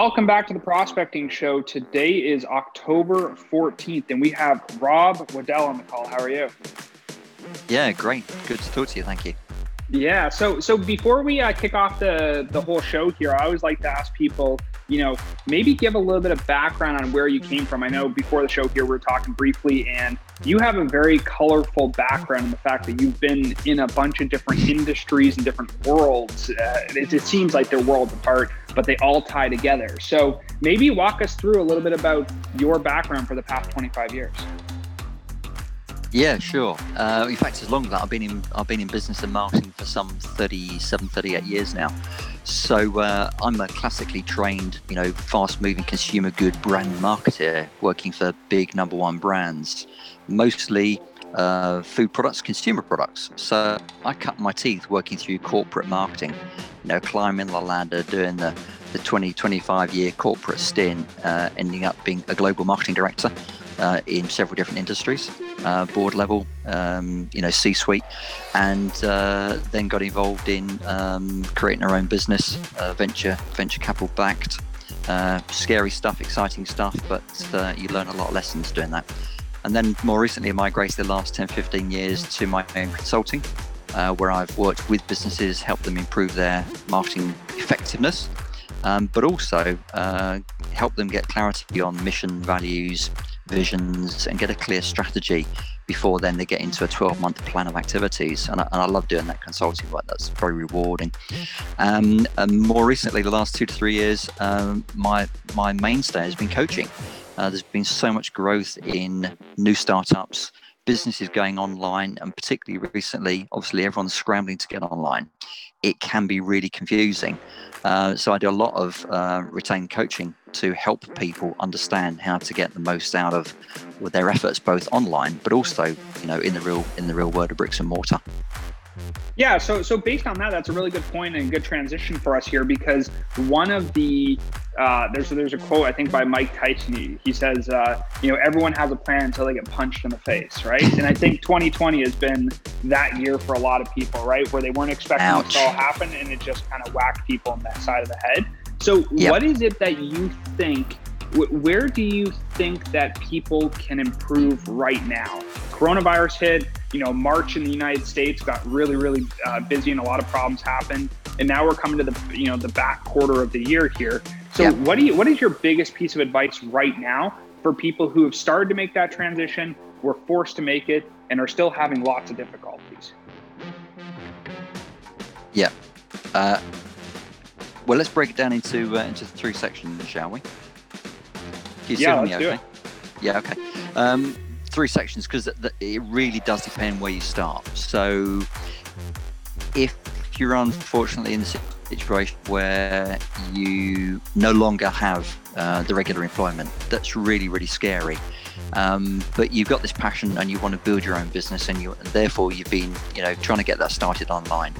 Welcome back to the Prospecting Show. Today is October 14th, and we have Rob Waddell on the call. How are you? Yeah, great. Good to talk to you. Thank you. Yeah. So, so before we uh, kick off the the whole show here, I always like to ask people, you know, maybe give a little bit of background on where you came from. I know before the show here we were talking briefly, and you have a very colorful background in the fact that you've been in a bunch of different industries and different worlds. Uh, it, it seems like they're worlds apart, but they all tie together. So maybe walk us through a little bit about your background for the past 25 years. Yeah, sure. Uh, in fact, as long as that, I've been in I've been in business and marketing for some 37, 38 years now. So uh, I'm a classically trained, you know, fast-moving consumer good brand marketer, working for big number one brands, mostly uh, food products, consumer products. So I cut my teeth working through corporate marketing, you know, climbing the ladder, doing the the 20, 25 year corporate stint, uh, ending up being a global marketing director uh, in several different industries, uh, board level, um, you know, C-suite, and uh, then got involved in um, creating our own business, uh, venture venture capital backed. Scary stuff, exciting stuff, but you learn a lot of lessons doing that. And then more recently, I migrated the last 10, 15 years to my own consulting, where I've worked with businesses, helped them improve their marketing effectiveness, um, but also help them get clarity on mission, values, visions and get a clear strategy before then they get into a 12 month plan of activities. And I, and I, love doing that consulting work. That's very rewarding. Um, and more recently the last two to three years um, my my mainstay has been coaching uh, there's been so much growth in new startups businesses going online and particularly recently obviously everyone's scrambling to get online it can be really confusing uh, so I do a lot of uh, retained coaching to help people understand how to get the most out of their efforts, both online but also, you know, in the real in the real world of bricks and mortar. Yeah, so so based on that, that's a really good point and good transition for us here because one of the uh, there's there's a quote I think by Mike Tyson. He, says, uh, you know, everyone has a plan until they get punched in the face, right? And I think 2020 has been that year for a lot of people, right, where they weren't expecting Ouch. this to all happen, and it just kind of whacked people in that side of the head. So, yep. what is it that you think? Where do you think that people can improve right now? Coronavirus hit, you know, March in the United States got really, really uh, busy and a lot of problems happened. And now we're coming to the, you know, the back quarter of the year here. So, yep. what do you, what is your biggest piece of advice right now for people who have started to make that transition, were forced to make it, and are still having lots of difficulties? Yeah. Uh, well, let's break it down into uh, into three sections, shall we? yeah, let's do okay? it. Yeah, okay. Um, three sections because it really does depend where you start. So, if you're unfortunately in the situation where you no longer have uh, the regular employment, that's really really scary. Um, but you've got this passion and you want to build your own business, and you and therefore you've been you know trying to get that started online.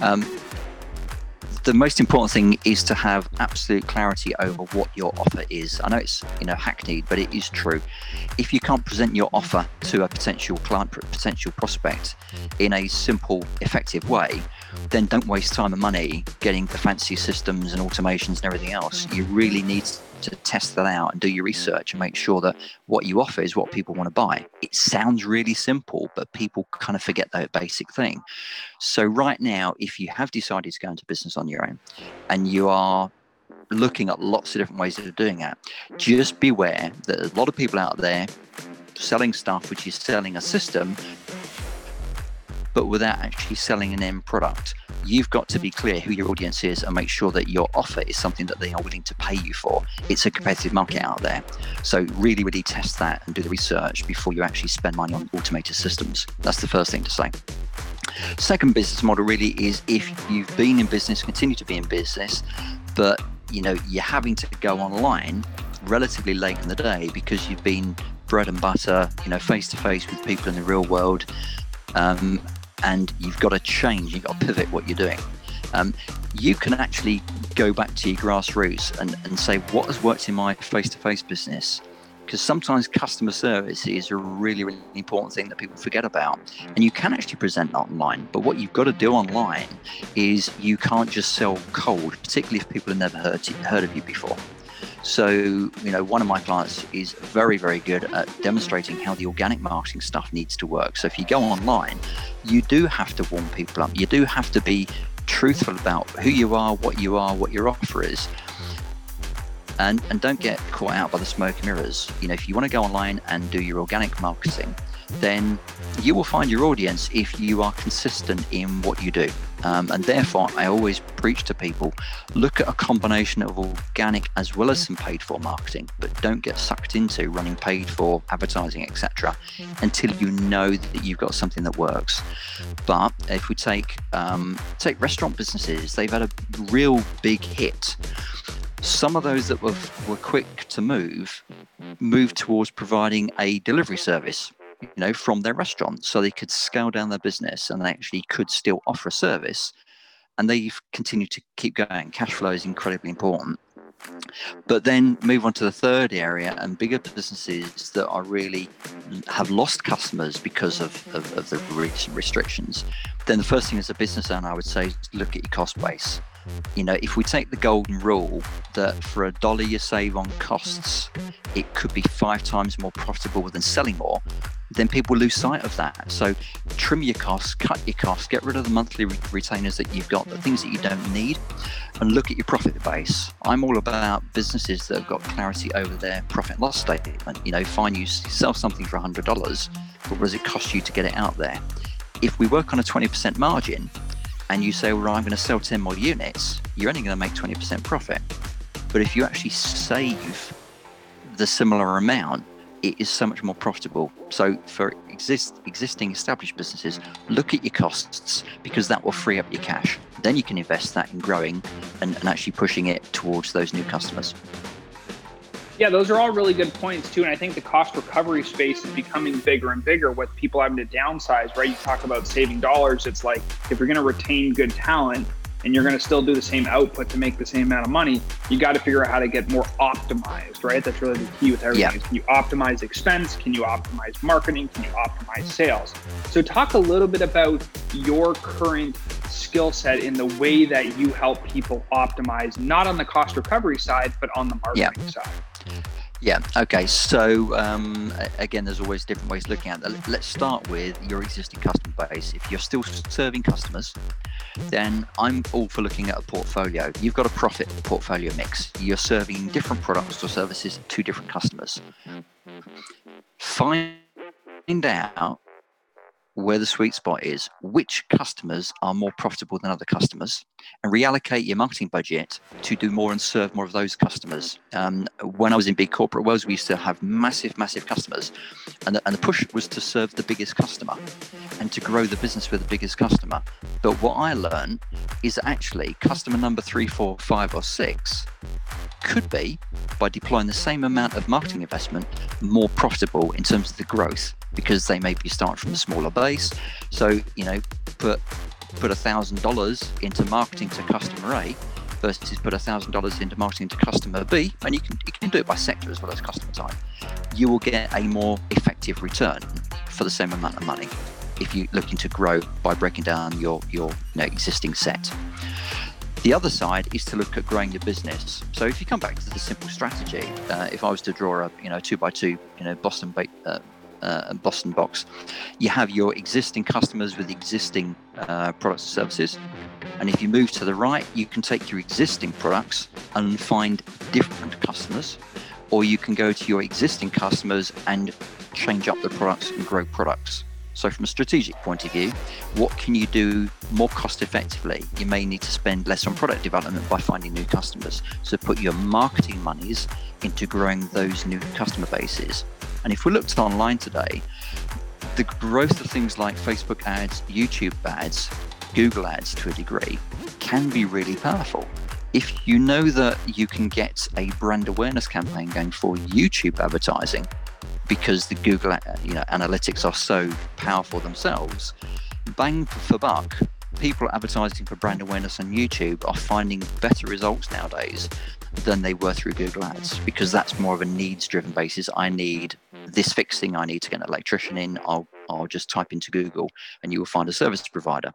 Um, the most important thing is to have absolute clarity over what your offer is. I know it's you know hackneyed, but it is true. If you can't present your offer to a potential client, potential prospect in a simple, effective way, then don't waste time and money getting the fancy systems and automations and everything else. You mm-hmm. really need to test that out and do your research and make sure that what you offer is what people want to buy. It sounds really simple, but people kind of forget that basic thing. So, right now, if you have decided to go into business on your own and you are looking at lots of different ways of doing that, just beware that there's a lot of people out there selling stuff which is selling a system but without actually selling an end product. You've got to be clear who your audience is and make sure that your offer is something that they are willing to pay you for. It's a competitive market out there. So, really, really test that and do the research before you actually spend money on automated systems. That's the first thing to say. Second business model really is if you've been in business, continue to be in business, but you know you're having to go online relatively late in the day because you've been bread and butter, you know, face to face with people in the real world, um, and you've got to change, you've got to pivot what you're doing. Um, you can actually go back to your grassroots and, and say, what has worked in my face to face business? because sometimes customer service is a really, really important thing that people forget about. And you can actually present online, but what you've got to do online is you can't just sell cold, particularly if people have never heard, heard of you before. So, you know, one of my clients is very, very good at demonstrating how the organic marketing stuff needs to work. So, if you go online, you do have to warm people up. You do have to be truthful about who you are, what you are, what your offer is. And, and don't get caught out by the smoke and mirrors. You know, if you want to go online and do your organic marketing, then you will find your audience if you are consistent in what you do. Um, and therefore, I always preach to people look at a combination of organic as well as some paid for marketing, but don't get sucked into running paid for advertising, etc., until you know that you've got something that works. But if we take um, take restaurant businesses, they've had a real big hit some of those that were, were quick to move moved towards providing a delivery service you know, from their restaurant, so they could scale down their business and they actually could still offer a service. And they've continued to keep going. Cash flow is incredibly important. But then move on to the third area and bigger businesses that are really mm, have lost customers because of, of, of the restrictions. Then the first thing as a business owner, I would say, look at your cost base. You know, if we take the golden rule that for a dollar you save on costs, it could be five times more profitable than selling more, then people lose sight of that. Mm. So trim your costs, cut your costs, get rid of the monthly re- retainers that you've got, the things that you mm. don't need, and look at your profit base. I'm all about businesses that have got clarity over their profit and loss statement. You know, fine, you sell something for $100, but what does it cost you to get it out there? If we work on a 20% margin and you say, well, I'm going to sell 10 more units, you're only going to make 20% profit. But if you actually save the similar amount, it is so much more profitable. So for exist, existing established businesses, look at your costs because that will free up your cash. Then you can invest that in growing and, and actually pushing it towards those new customers. Yeah, those are all really good points too. And I think the cost recovery space is becoming bigger and bigger with people having to downsize, right? You talk about saving dollars. It's like if you're going to retain good talent, and you're going to still do the same output to make the same amount of money, you got to figure out how to get more optimized, right? That's really the key with everything. Yeah. Can you optimize expense? Can you optimize marketing? Can you optimize sales? So talk a little bit about your current skill set in the way that you help people optimize, not on the cost recovery side, but on the marketing yeah. side. Yeah. Okay. So um, again, there's always different ways of looking at that. Let's start with your existing customer base. If you're still serving customers, then I'm all for looking at a portfolio. You've got a profit portfolio mix. You're serving different products or services to different customers. Find out where the sweet spot is, which customers are more profitable than other customers, and reallocate your marketing budget to do more and serve more of those customers. Um, when I was in big corporate worlds, we used to have massive, massive customers, and the, and the push was to serve the biggest customer and to grow the business with the biggest customer. But what I learned is actually customer number three, four, five, or six could be, by deploying the same amount of marketing investment, more profitable in terms of the growth because they maybe start from a smaller base. So, you know, put put a thousand dollars into marketing to customer A versus put a thousand dollars into marketing to customer B, and you can you can do it by sector as well as customer type. You will get a more effective return for the same amount of money if you're looking to grow by breaking down your your you know, existing set. The other side is to look at growing your business. So if you come back to the simple strategy, uh, if I was to draw a you know two by two you know Boston uh, uh, Boston box, you have your existing customers with existing uh, products and services. And if you move to the right, you can take your existing products and find different customers, or you can go to your existing customers and change up the products and grow products. So, from a strategic point of view, what can you do more cost effectively? You may need to spend less on product development by finding new customers. So, put your marketing monies into growing those new customer bases. And if we looked online today, the growth of things like Facebook ads, YouTube ads, Google ads to a degree can be really powerful. If you know that you can get a brand awareness campaign going for YouTube advertising, because the Google uh, you know, analytics are so powerful themselves, bang for buck, people advertising for brand awareness on YouTube are finding better results nowadays than they were through Google Ads because that's more of a needs driven basis. I need this fixing, I need to get an electrician in. I'll I'll just type into Google and you will find a service provider.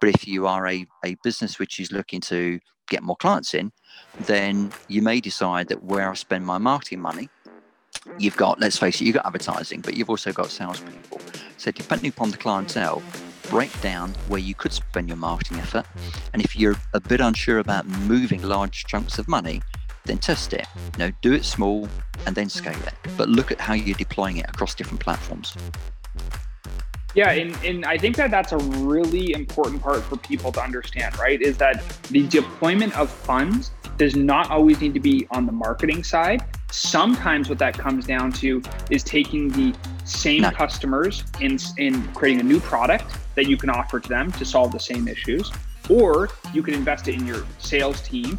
But if you are a, a business which is looking to get more clients in, then you may decide that where I spend my marketing money, you've got, let's face it, you've got advertising, but you've also got salespeople. So depending upon the clientele, break down where you could spend your marketing effort. And if you're a bit unsure about moving large chunks of money, then test it. You know, do it small and then mm. scale it. But look at how you're deploying it across different platforms. Yeah, and, and I think that that's a really important part for people to understand, right? Is that the deployment of funds does not always need to be on the marketing side. Sometimes what that comes down to is taking the same no. customers in, in creating a new product that you can offer to them to solve the same issues, or you can invest it in your sales team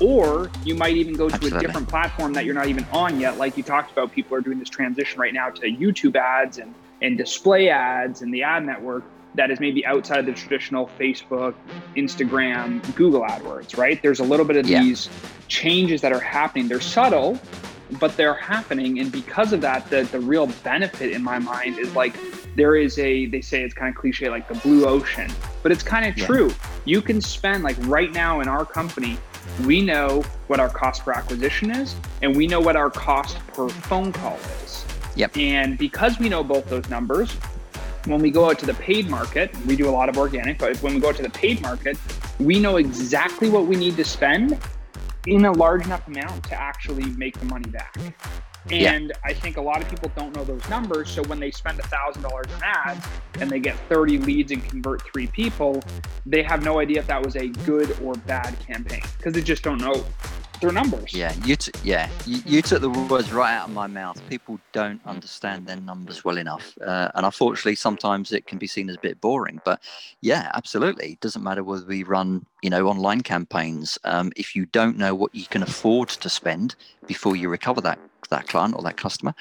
or you might even go to Absolutely. a different platform that you're not even on yet like you talked about people are doing this transition right now to youtube ads and and display ads and the ad network that is maybe outside of the traditional Facebook, Instagram, Google AdWords, right? There's a little bit of yeah. these changes that are happening. They're subtle, but they're happening. And because of that, the, the real benefit in my mind is like there is a, they say it's kind of cliche, like the blue ocean, but it's kind of yeah. true. You can spend, like right now in our company, we know what our cost per acquisition is, and we know what our cost per phone call is. Yep. And because we know both those numbers, when we go out to the paid market, we do a lot of organic, but when we go out to the paid market, we know exactly what we need to spend in a large enough amount to actually make the money back. And yeah. I think a lot of people don't know those numbers. So when they spend a thousand dollars on ads and they get 30 leads and convert three people, they have no idea if that was a good or bad campaign because they just don't know their numbers. Yeah, you t- yeah you, you, took the words right out of my mouth. People don't understand their numbers well enough, uh, and unfortunately, sometimes it can be seen as a bit boring. But yeah, absolutely, it doesn't matter whether we run you know online campaigns. Um, if you don't know what you can afford to spend before you recover that that client or that customer.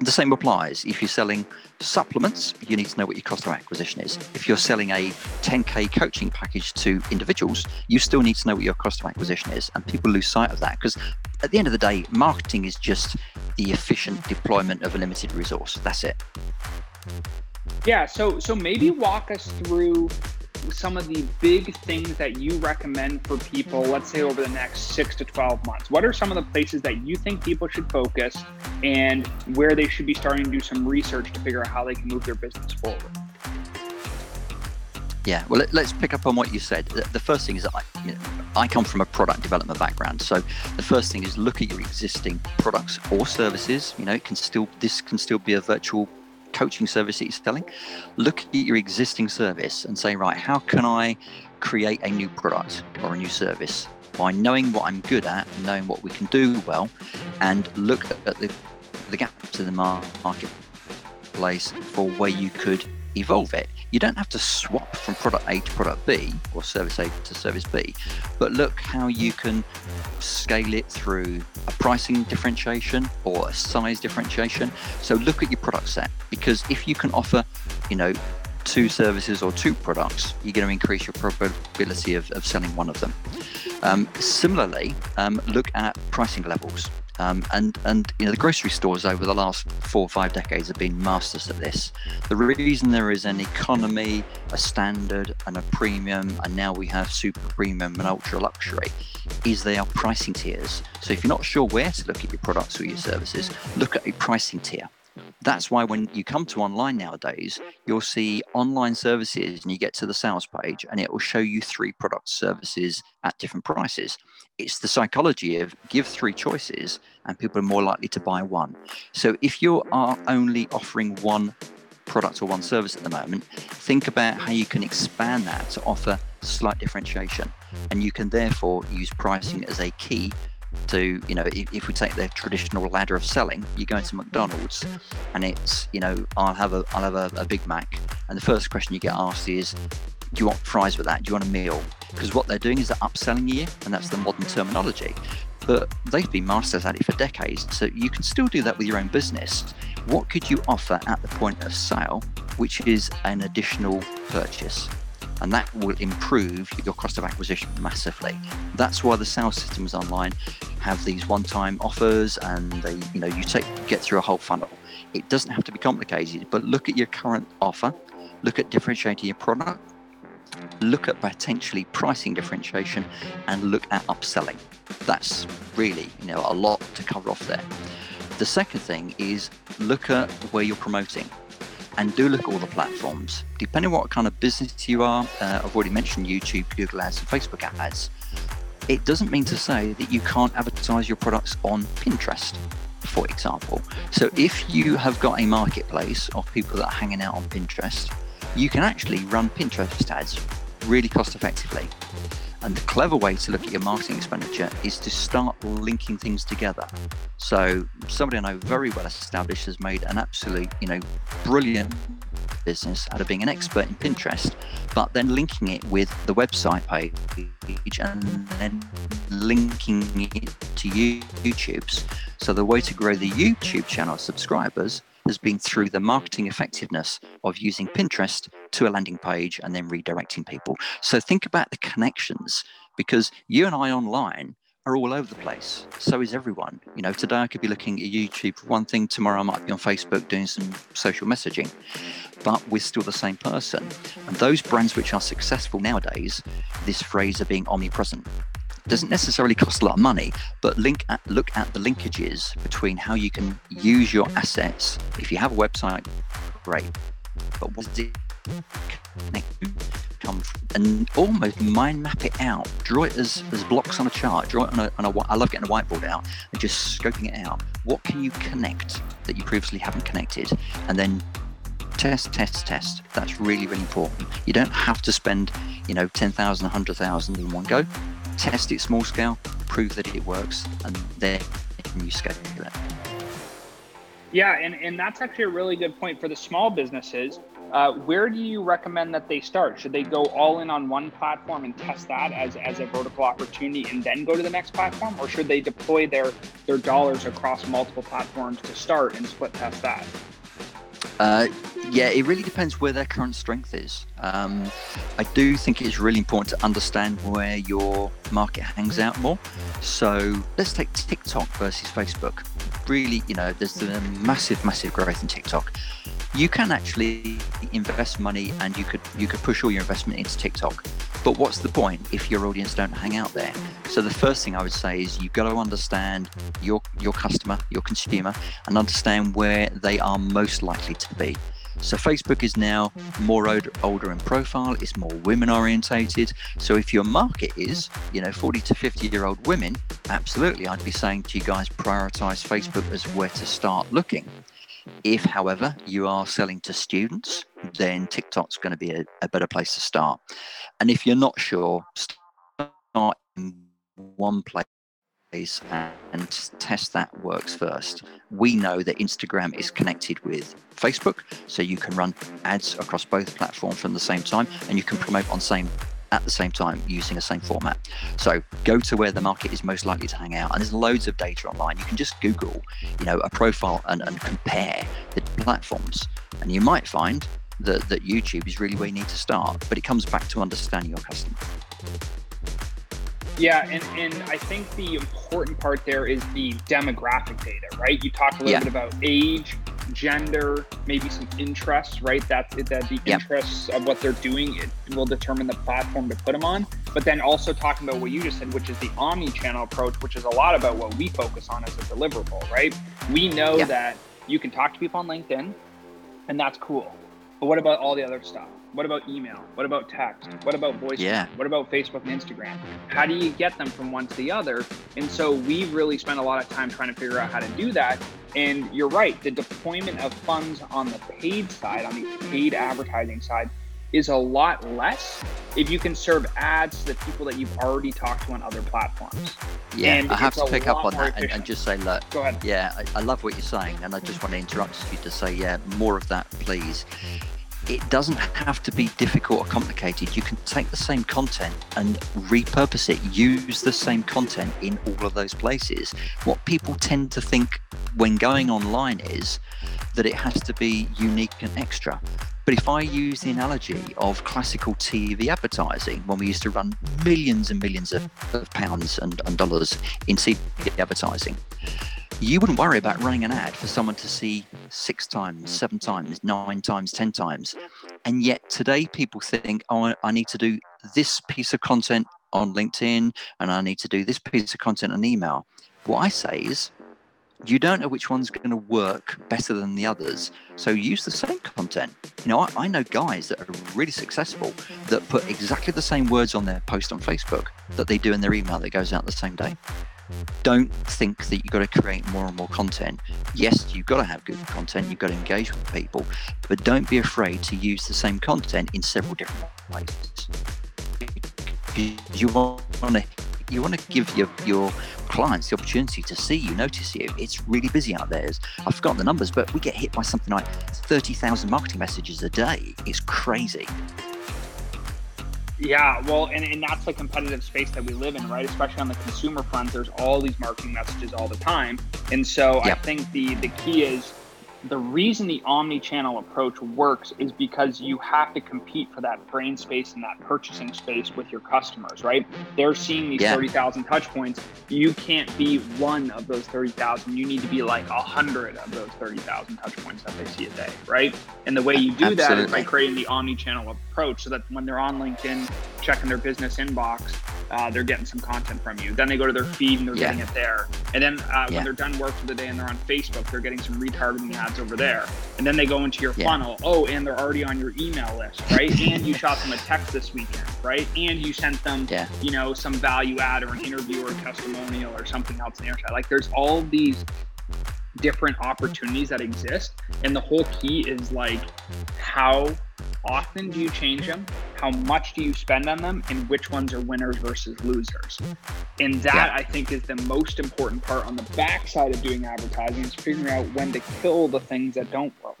The same applies. If you're selling supplements, you need to know what your cost of acquisition is. If you're selling a 10K coaching package to individuals, you still need to know what your cost of acquisition is. And people lose sight of that because at the end of the day, marketing is just the efficient deployment of a limited resource. That's it. Yeah, so so maybe walk us through some of the big things that you recommend for people, mm-hmm. let's say over the next six to 12 months? What are some of the places that you think people should focus and where they should be starting to do some research to figure out how they can move their business forward? Yeah, well, let's pick up on what you said. The first thing is I, you know, I come from a product development background, so the first thing is look at your existing products or services. You know, it can still this can still be a virtual coaching service that you're selling, look at your existing service and say, right, how can I create a new product or a new service? By knowing what I'm good at, knowing what we can do well, and look at the, the gaps in the marketplace for where you could evolve it. You don't have to swap from product A to product B or service A to service B, but look how you can scale it through a pricing differentiation or a size differentiation. So look at your product set because if you can offer, you know, two services or two products, you're going to increase your probability of, of selling one of them. Um, similarly, um, look at pricing levels. Um, and and you know the grocery stores over the last four or five decades have been masters at this. The reason there is an economy, a standard, and a premium, and now we have super premium and ultra luxury, is they are pricing tiers. So if you're not sure where to look at your products or your services, look at a pricing tier. That's why when you come to online nowadays, you'll see online services and you get to the sales page and it will show you three product services at different prices. It's the psychology of give three choices and people are more likely to buy one. So if you are only offering one product or one service at the moment, think about how you can expand that to offer slight differentiation. And you can therefore use pricing as a key to you know if, if, we take the traditional ladder of selling you go into mcdonald's and it's you know i'll have a i'll have a, a big mac. And the first question you get asked is do you want fries with that? Do you want a meal? Because what they're doing is they're upselling you and that's the modern terminology. But they've been masters at it for decades so you can still do that with your own business. What could you offer at the point of sale which is an additional purchase and that will improve your cost of acquisition massively. That's why the sales systems online have these one-time offers, and they, you know, you take get through a whole funnel. It doesn't have to be complicated, but look at your current offer, look at differentiating your product, look at potentially pricing differentiation, and look at upselling. That's really, you know, a lot to cover off there. The second thing is look at where you're promoting and do look at all the platforms. Depending what kind of business you are, uh, I've already mentioned YouTube, Google Ads, and Facebook Ads. It doesn't mean to say that you can't advertise your products on Pinterest, for example. So if you have got a marketplace of people that are hanging out on Pinterest, you can actually run Pinterest ads really cost effectively. And the clever way to look at your marketing expenditure is to start linking things together. So somebody I know very well established has made an absolute, you know, brilliant business out of being an expert in Pinterest, but then linking it with the website page and then linking it to YouTube's. So the way to grow the YouTube channel subscribers has been through the marketing effectiveness of using Pinterest to a landing page and then redirecting people. So think about the connections because you and I online are all over the place. So is everyone. You know, today I could be looking at YouTube for one thing, tomorrow I might be on Facebook doing some social messaging, but we're still the same person. And those brands which are successful nowadays, this phrase of being omnipresent doesn't necessarily cost a lot of money, but link at, look at the linkages between how you can use your assets. If you have a website, great, but what does it come from? And almost mind map it out. Draw it as, as blocks on a chart. Draw it on a, on a. I love getting a whiteboard out and just scoping it out. What can you connect that you previously haven't connected, and then test, test, test. That's really, really important. You don't have to spend, you know, 10,000, 100,000 in one go test it small scale, prove that it works, and then you scale it. Yeah, and, and that's actually a really good point for the small businesses. Uh, where do you recommend that they start? Should they go all in on one platform and test that as, as a vertical opportunity and then go to the next platform? Or should they deploy their, their dollars across multiple platforms to start and split test that? Uh, yeah, it really depends where their current strength is. Um, I do think it's really important to understand where your market hangs out more. So let's take TikTok versus Facebook. Really, you know, there's a massive, massive growth in TikTok. You can actually invest money and you could you could push all your investment into TikTok. But what's the point if your audience don't hang out there? So the first thing I would say is you've got to understand your your customer, your consumer, and understand where they are most likely to be. So Facebook is now more older, in profile. It's more women orientated. So if your market is, you know, 40 to 50 year old women, absolutely, I'd be saying to you guys, prioritize Facebook as where to start looking. If, however, you are selling to students, then TikTok's going to be a, a better place to start. And if you're not sure, start in one place and test that works first. We know that Instagram is connected with Facebook, so you can run ads across both platforms from the same time, and you can promote on same at the same time using the same mm. format. So go to where the market is most likely to hang out, and there's loads of data online. You can just Google, you know, a profile and, and compare the platforms, and you might find that that YouTube is really where you need to start. But it comes back to understanding your customer. Yeah, and, and I think the important part there is the demographic data, right? You talked a little yeah. bit about age, gender, maybe some interests, right? That's that the yep. interests of what they're doing it will determine the platform to put them on. But then also talking about what you just said, which is the omni-channel approach, which is a lot about what we focus on as a deliverable, right? We know yep. that you can talk to people on LinkedIn, and that's cool. But what about all the other stuff? What about email? What about text? What about voice? Yeah. What about Facebook and Instagram? How do you get them from one to the other? And so we've really spent a lot of time trying to figure out how to do that. And you're right, the deployment of funds on the paid side, on the paid advertising side, is a lot less if you can serve ads to the people that you've already talked to on other platforms. Yeah, and I have to pick up on that and, and, just say, look, go ahead. Yeah, I, I love what you're saying, and I just want to interrupt you to say, yeah, more of that, please it doesn't have to be difficult or complicated. You can take the same content and repurpose it, use the same content in all of those places. What people tend to think when going online is that it has to be unique and extra. But if I use the analogy of classical TV advertising, when we used to run millions and millions of, of pounds and, and dollars in TV advertising, you wouldn't worry about running an ad for someone to see six times, seven times, nine times, 10 times. And yet today people think, oh, I need to do this piece of content on LinkedIn and I need to do this piece of content on email. What I say is, you don't know which one's going to work better than the others. So use the same content. You know, I, I, know guys that are really successful that put exactly the same words on their post on Facebook that they do in their email that goes out the same day. Don't think that you've got to create more and more content. Yes, you've got to have good content, you've got to engage with people, but don't be afraid to use the same content in several different ways. You want to you want to give your your clients the opportunity to see you, notice you. It's really busy out there. I've forgotten the numbers, but we get hit by something like 30,000 marketing messages a day. It's crazy. Yeah, well, and, and that's the competitive space that we live in, right? Especially on the consumer front, there's all these marketing messages all the time. And so yep. I think the the key is the reason the omni-channel approach works is because you have to compete for that brain space and that purchasing space with your customers, right? They're seeing these yeah. 30,000 touch points. You can't be one of those 30,000. You need to be like a hundred of those 30,000 touch points that they see a day, right? And the way you do Absolutely. that is by creating the omni-channel approach so that when they're on LinkedIn, checking their business inbox, uh, they're getting some content from you. Then they go to their feed and they're yeah. getting it there. And then uh, yeah. when they're done work for the day and they're on Facebook, they're getting some retargeting ads over there. And then they go into your yeah. funnel. Oh, and they're already on your email list, right? and you shot them a text this weekend, right? And you sent them, you know, some value add or an interview or a testimonial or something else in the. Like there's all these different opportunities that exist. And the whole key is like how often do you change them? How much do you spend on them? And which ones are winners versus losers? And that yeah. I think is the most important part on the backside of doing advertising is figuring out when to kill the things that don't work.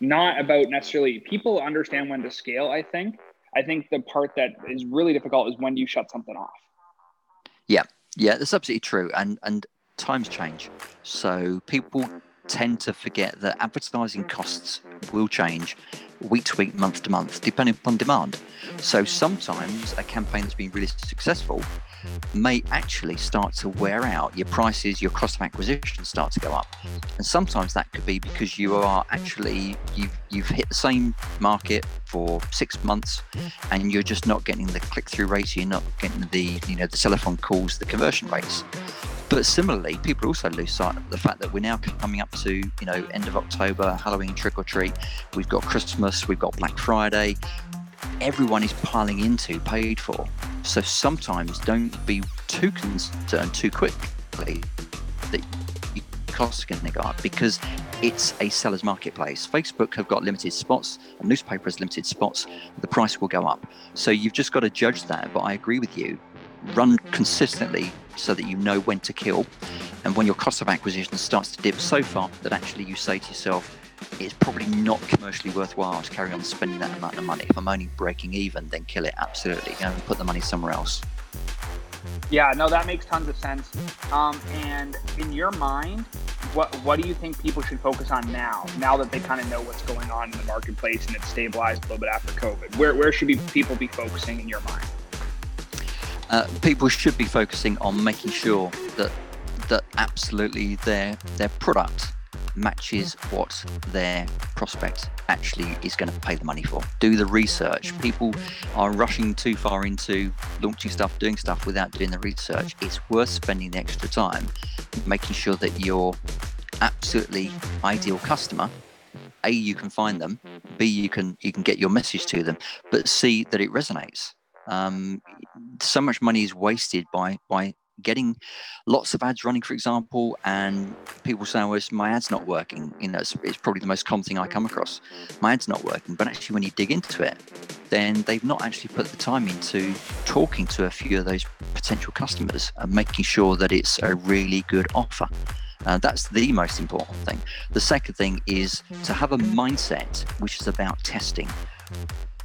Not about necessarily people understand when to scale, I think. I think the part that is really difficult is when do you shut something off? Yeah. Yeah, that's absolutely true. And and times change. So people tend to forget that advertising costs will change week to week, month to month, depending upon demand. So sometimes a campaign that's been really successful may actually start to wear out. Your prices, your cost of acquisition start to go up. And sometimes that could be because you are actually you've you've hit the same market for six months and you're just not getting the click through rates, you're not getting the you know the telephone calls, the conversion rates. But similarly, people also lose sight of the fact that we're now coming up to, you know, end of October, Halloween trick or treat. We've got Christmas, we've got Black Friday. Everyone is piling into paid for. So sometimes don't be too concerned too quickly that your costs go up because it's a seller's marketplace. Facebook have got limited spots, a newspaper has limited spots, the price will go up. So you've just got to judge that. But I agree with you run consistently so that you know when to kill. And when your cost of acquisition starts to dip so far that actually you say to yourself, it's probably not commercially worthwhile to carry on spending that amount of money. If I'm only breaking even, then kill it. Absolutely. And put the money somewhere else. Yeah, no, that makes tons of sense. Um, and in your mind, what what do you think people should focus on now? Now that they kind of know what's going on in the marketplace and it's stabilized a little bit after COVID, where where should be, people be focusing in your mind? Uh, people should be focusing on making sure that that absolutely their their product matches what their prospect actually is going to pay the money for. Do the research. People are rushing too far into launching stuff, doing stuff without doing the research. It's worth spending the extra time making sure that your absolutely ideal customer a you can find them b you can you can get your message to them but c that it resonates um, so much money is wasted by by getting lots of ads running, for example, and people say, "Well, my ad's not working." You know, it's, it's, probably the most common thing I come across. My ad's not working, but actually, when you dig into it, then they've not actually put the time into talking to a few of those potential customers and making sure that it's a really good offer. Uh, that's the most important thing. The second thing is to have a mindset which is about testing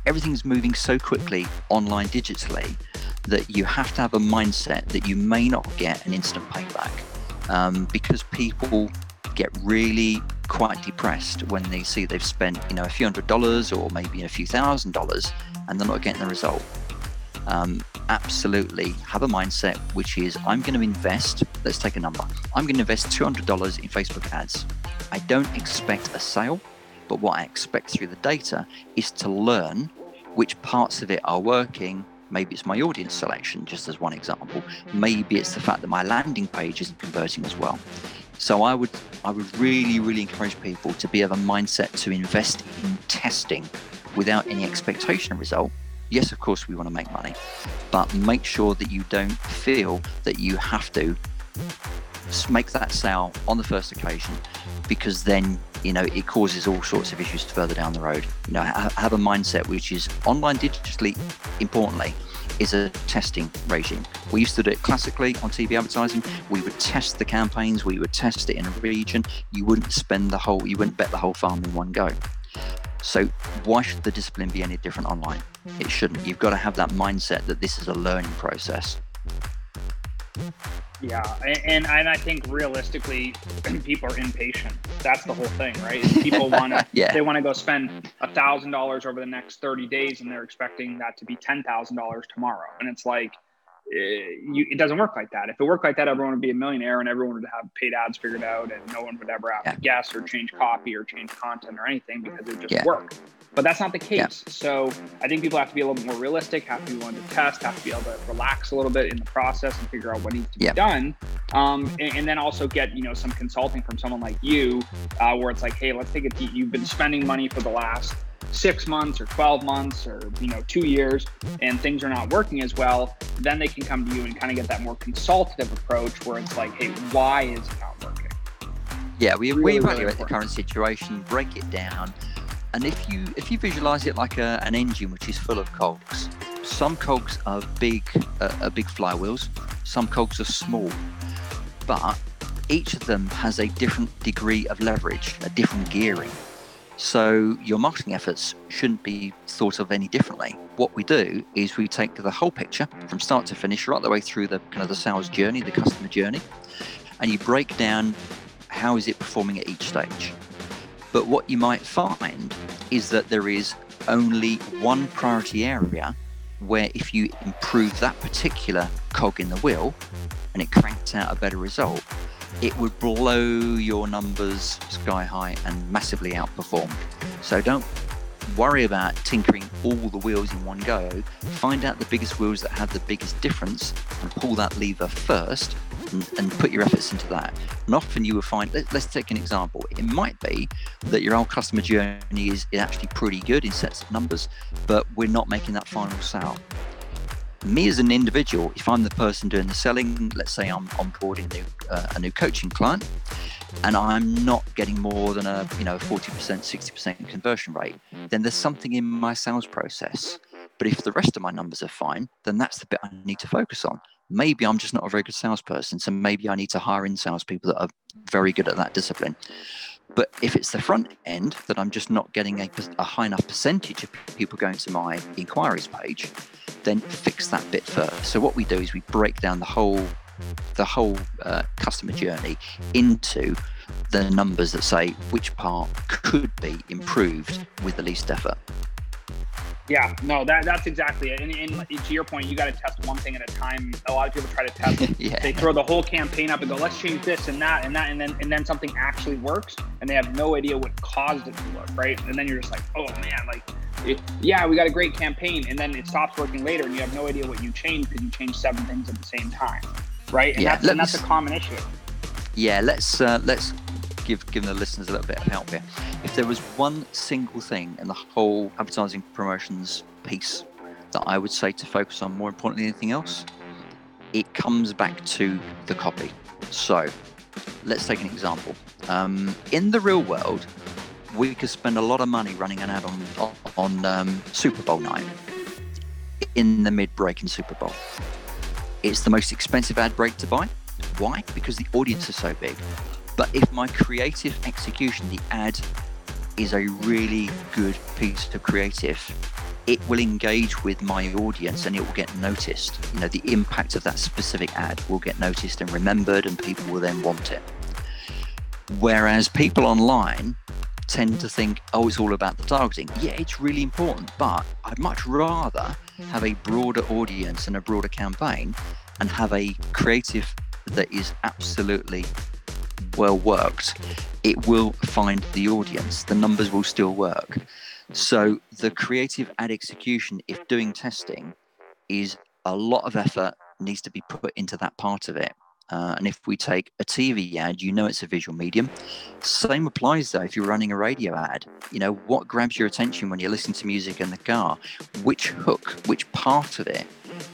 everything's moving so quickly online digitally that you have to have a mindset that you may not get an instant payback um, because people get really quite depressed when they see they've spent you know a few hundred dollars or maybe a few thousand dollars and they're not getting the result. Um, absolutely have a mindset which is i'm going to invest let's take a number i'm going to invest $200 in facebook ads. I don't expect a sale but what i expect through the data is to learn which parts of it are working. Maybe it's my audience selection just as one example. Maybe it's the fact that my landing page isn't converting as well. So I would I would really really encourage people to be of a mindset to invest in testing without any expectation of result. Yes, of course we want to make money, but make sure that you don't feel that you have to make that sale on the first occasion because then you know it causes all sorts of issues further down the road you know have a mindset which is online digitally importantly is a testing regime. We used to do it classically on TV advertising. We would test the campaigns, we would test it in a region. You wouldn't spend the whole, you wouldn't bet the whole farm in one go. So why should the discipline be any different online? It shouldn't. You've got to have that mindset that this is a learning process. Yeah, and and I think realistically, people are impatient. That's the whole thing, right? People want to yeah. they want to go spend a thousand dollars over the next thirty days, and they're expecting that to be ten thousand dollars tomorrow. And it's like, it, eh, you, it doesn't work like that. If it worked like that, everyone would be a millionaire, and everyone would have paid ads figured out, and no one would ever have yeah. to guess or change copy or change content or anything because it just yeah. worked but that's not the case. Yeah. So I think people have to be a little bit more realistic, have to be willing to test, have to be able to relax a little bit in the process and figure out what needs to be done. Um, and, and, then also get you know some consulting from someone like you, uh, where it's like, hey, let's take it. You've been spending money for the last six months or 12 months or you know two years and things are not working as well then they can come to you and kind of get that more consultative approach where it's like hey why is it not working yeah we, really, we evaluate really the current situation break it down and if you if you visualize it like a, an engine which is full of cogs, some cogs are big uh, are big flywheels, some cogs are small, but each of them has a different degree of leverage, a different gearing. So your marketing efforts shouldn't be thought of any differently. What we do is we take the whole picture from start to finish, right the way through the kind of the sales journey, the customer journey, and you break down how is it performing at each stage. But what you might find is that there is only one priority area where if you improve that particular cog in the wheel and it cranks out a better result, it would blow your numbers sky high and massively outperform. So don't worry about tinkering all the wheels in one go. Find out the biggest wheels that have the biggest difference and pull that lever first and, and put your efforts into that. And often you will find, let, us take an example. It might be that your old customer journey is, is actually pretty good in sets of numbers, but we're not making that final sale me as an individual, if I'm the person doing the selling, let's say I'm onboarding new, uh, a new coaching client, and I'm not getting more than a you know 40%, 60% conversion rate, then there's something in my sales process. But if the rest of my numbers are fine, then that's the bit I need to focus on maybe I'm just not a very good salesperson. So maybe I need to hire in salespeople that are very good at that discipline. But if it's the front end that I'm just not getting a, a high enough percentage of people going to my inquiries page, then fix that bit first. So what we do is we break down the whole the whole uh, customer journey into the numbers that say which part could be improved with the least effort. Yeah, no, that that's exactly it. And, and to your point, you got to test one thing at a time. A lot of people try to test. yeah. They throw the whole campaign up and go, "Let's change this and that and that," and then and then something actually works, and they have no idea what caused it to work, right? And then you're just like, "Oh man, like." It, yeah, we got a great campaign, and then it stops working later, and you have no idea what you changed because you changed seven things at the same time, right? And, yeah, that's, and that's a common issue. Yeah, let's uh, let's give give the listeners a little bit of help here. If there was one single thing in the whole advertising promotions piece that I would say to focus on more importantly than anything else, it comes back to the copy. So let's take an example. Um, in the real world, we could spend a lot of money running an ad on on um, Super Bowl night in the mid break in Super Bowl. It's the most expensive ad break to buy. Why? Because the audience mm. is so big. But if my creative execution, the ad, is a really good piece of creative, it will engage with my audience and it will get noticed. You know, the impact of that specific ad will get noticed and remembered, and people will then want it. Whereas people online tend to think, oh, it's all about the targeting. Yeah, it's really important, but I'd much rather Mm-hmm. have a broader audience and a broader campaign and have a creative that is absolutely well worked. It will find the audience, the numbers will still work. So, the creative ad execution, if doing testing, is a lot of effort needs to be put into that part of it. Uh, and if we take a TV ad, you know it's a visual medium. Same applies though if you're running a radio ad. You know, what grabs your attention when you're listening to music in the car? Which hook, which part of it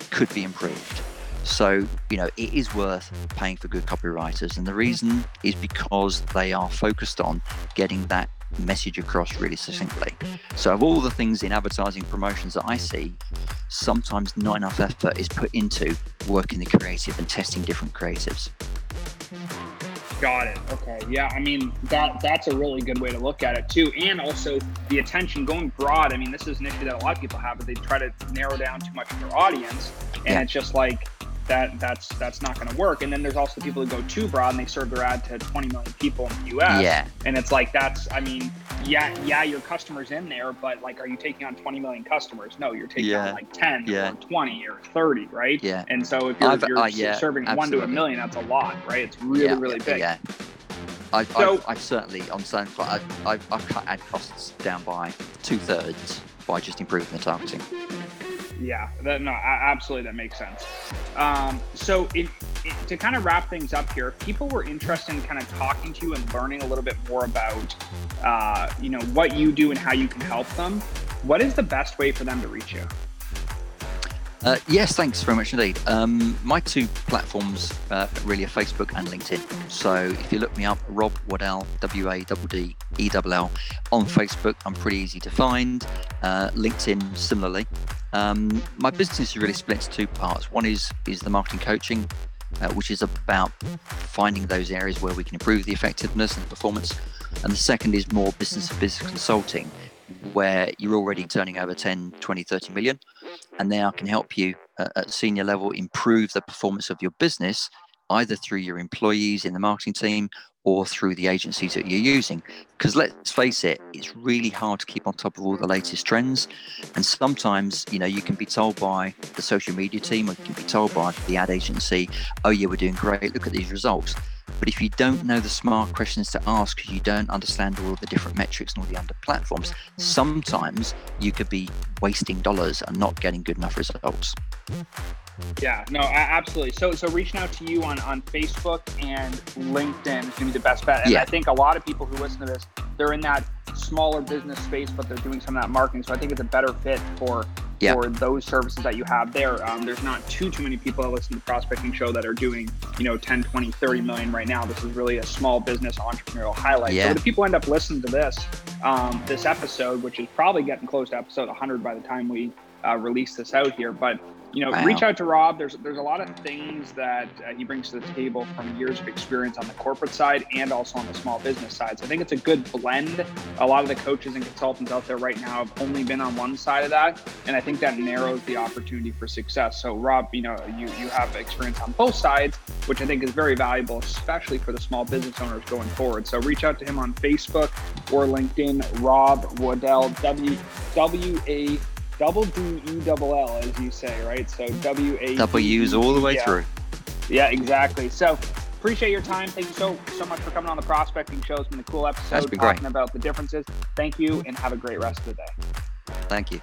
could be improved? So, you know, it is worth paying for good copywriters. And the reason is because they are focused on getting that message across really succinctly. So, of all the things in advertising promotions that I see, sometimes not enough effort is put into working the creative and testing different creatives. Got it. Okay. Yeah. I mean that that's a really good way to look at it too, and also the attention going broad. I mean, this is an issue that a lot of people have, but they try to narrow down too much of their audience, and yeah. it's just like that that's that's not going to work. And then there's also the people who go too broad and they serve their ad to 20 million people in the U.S. Yeah. And it's like that's I mean, yeah, yeah, your customers in there, but like, are you taking on 20 million customers? No, you're taking yeah. on like 10 yeah. or 20 or 30, right? Yeah. And so if you're, you're uh, yeah, serving absolutely. one to a million, that's a lot, right? It's really yeah, really big. Yeah. I've, so, I've, I've, certainly on I've, I've, I've cut ad costs down by two thirds by just improving the targeting. Yeah, that, no, absolutely, that makes sense. Um, so, it, it, to kind of wrap things up here, if people were interested in kind of talking to you and learning a little bit more about, uh, you know, what you do and how you can help them, what is the best way for them to reach you? Uh, yes, thanks very much indeed. Um, my two platforms uh, really are Facebook and LinkedIn. So if you look me up, Rob Waddell, W A D D E L L, on Facebook, I'm pretty easy to find. Uh, LinkedIn, similarly. Um, my business is really split into two parts. One is is the marketing coaching, uh, which is about finding those areas where we can improve the effectiveness and the performance. And the second is more business to business consulting, where you're already turning over 10, 20, 30 million. And now can help you uh, at senior level improve the performance of your business, either through your employees in the marketing team or through the agencies that you're using. Because let's face it, it's really hard to keep on top of all the latest trends. And sometimes, you know, you can be told by the social media team or you can be told by the ad agency, oh, yeah, we're doing great. Look at these results. But if you don't know the smart questions to ask, you don't understand all the different metrics and all the under platforms, mm-hmm. sometimes you could be wasting dollars and not getting good enough results. Yeah, no, absolutely. So, so reaching out to you on on Facebook and LinkedIn is going to be the best bet. And yeah. I think a lot of people who listen to this, they're in that smaller business space, but they're doing some of that marketing. So I think it's a better fit for yep. for those services that you have there. Um, there's not too too many people that listen to the prospecting show that are doing you know 10, 20, 30 million right now. This is really a small business entrepreneurial highlight. Yeah. So the people end up listening to this um, this episode, which is probably getting close to episode 100 by the time we uh, release this out here, but you know, wow. reach out to Rob. There's there's a lot of things that uh, he brings to the table from years of experience on the corporate side and also on the small business side. So I think it's a good blend. A lot of the coaches and consultants out there right now have only been on one side of that, and I think that narrows the opportunity for success. So Rob, you know, you you have experience on both sides, which I think is very valuable, especially for the small business owners going forward. So reach out to him on Facebook or LinkedIn. Rob Waddell, W W A double D E double L, as you say, right? So W A W's all the way yeah. through. Yeah, exactly. So appreciate your time. Thank you so so much for coming on the prospecting show. It's been a cool episode talking great. about the differences. Thank you, and have a great rest of the day. Thank you.